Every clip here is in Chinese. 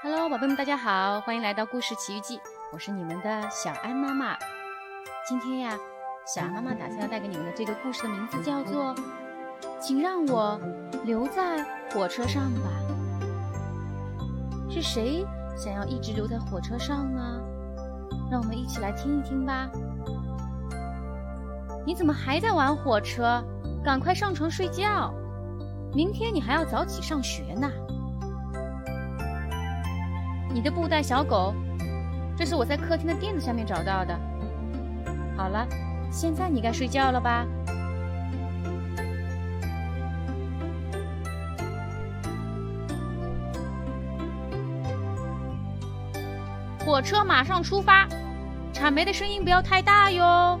Hello，宝贝们，大家好，欢迎来到故事奇遇记，我是你们的小安妈妈。今天呀，小安妈妈打算要带给你们的这个故事的名字叫做《请让我留在火车上吧》。是谁想要一直留在火车上呢？让我们一起来听一听吧。你怎么还在玩火车？赶快上床睡觉，明天你还要早起上学呢。你的布袋小狗，这是我在客厅的垫子下面找到的。好了，现在你该睡觉了吧？火车马上出发，铲煤的声音不要太大哟。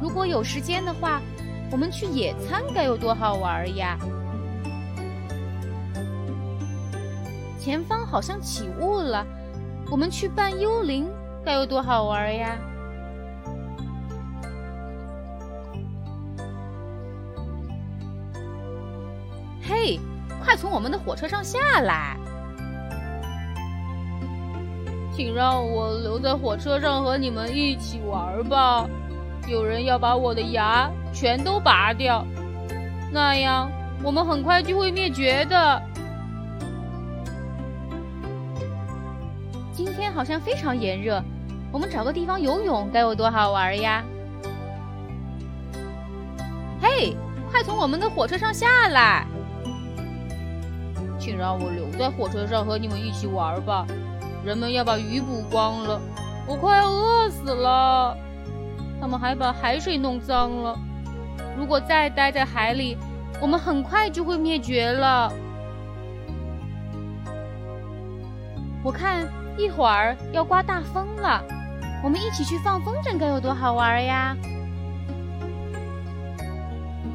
如果有时间的话，我们去野餐该有多好玩呀！前方好像起雾了，我们去扮幽灵该有多好玩呀！嘿，快从我们的火车上下来！请让我留在火车上和你们一起玩吧。有人要把我的牙全都拔掉，那样我们很快就会灭绝的。好像非常炎热，我们找个地方游泳该有多好玩呀！嘿，快从我们的火车上下来！请让我留在火车上和你们一起玩吧。人们要把鱼捕光了，我快要饿死了。他们还把海水弄脏了。如果再待在海里，我们很快就会灭绝了。我看一会儿要刮大风了，我们一起去放风筝该有多好玩呀！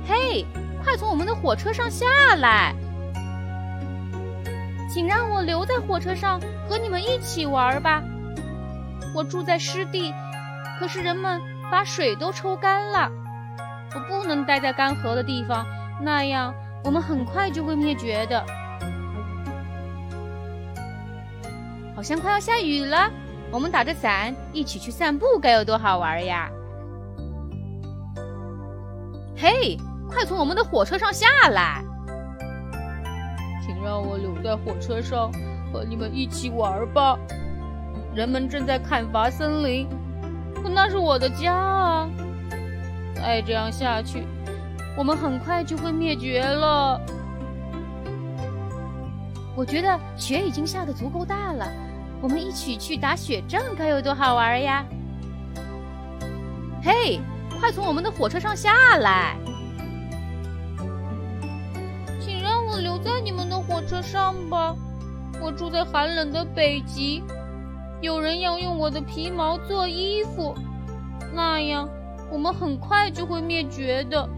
嘿，快从我们的火车上下来！请让我留在火车上和你们一起玩吧。我住在湿地，可是人们。把水都抽干了，我不能待在干涸的地方，那样我们很快就会灭绝的。好像快要下雨了，我们打着伞一起去散步，该有多好玩呀！嘿，快从我们的火车上下来！请让我留在火车上和你们一起玩吧。人们正在砍伐森林。可那是我的家啊！再这样下去，我们很快就会灭绝了。我觉得雪已经下得足够大了，我们一起去打雪仗，该有多好玩呀！嘿，快从我们的火车上下来！请让我留在你们的火车上吧，我住在寒冷的北极。有人要用我的皮毛做衣服，那样我们很快就会灭绝的。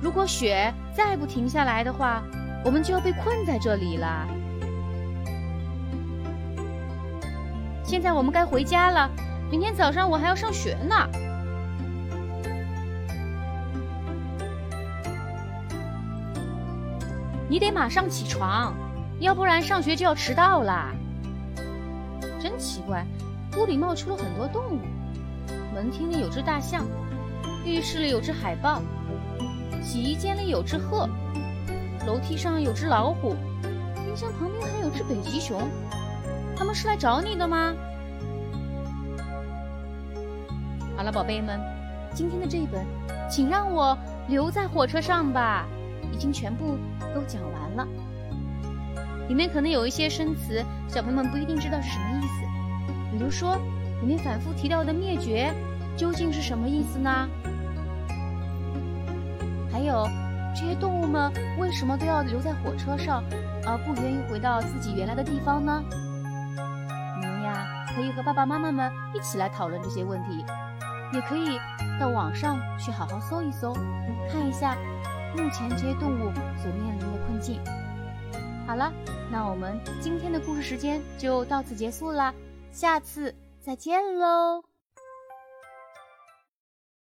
如果雪再不停下来的话，我们就要被困在这里了。现在我们该回家了，明天早上我还要上学呢。你得马上起床。要不然上学就要迟到啦！真奇怪，屋里冒出了很多动物。门厅里有只大象，浴室里有只海豹，洗衣间里有只鹤，楼梯上有只老虎，冰箱旁边还有只北极熊。他们是来找你的吗？好了，宝贝们，今天的这一本，请让我留在火车上吧，已经全部都讲完了。里面可能有一些生词，小朋友们不一定知道是什么意思。比如说，里面反复提到的“灭绝”，究竟是什么意思呢？还有，这些动物们为什么都要留在火车上，而不愿意回到自己原来的地方呢？可以和爸爸妈妈们一起来讨论这些问题，也可以到网上去好好搜一搜，看一下目前这些动物所面临的困境。好了，那我们今天的故事时间就到此结束啦，下次再见喽。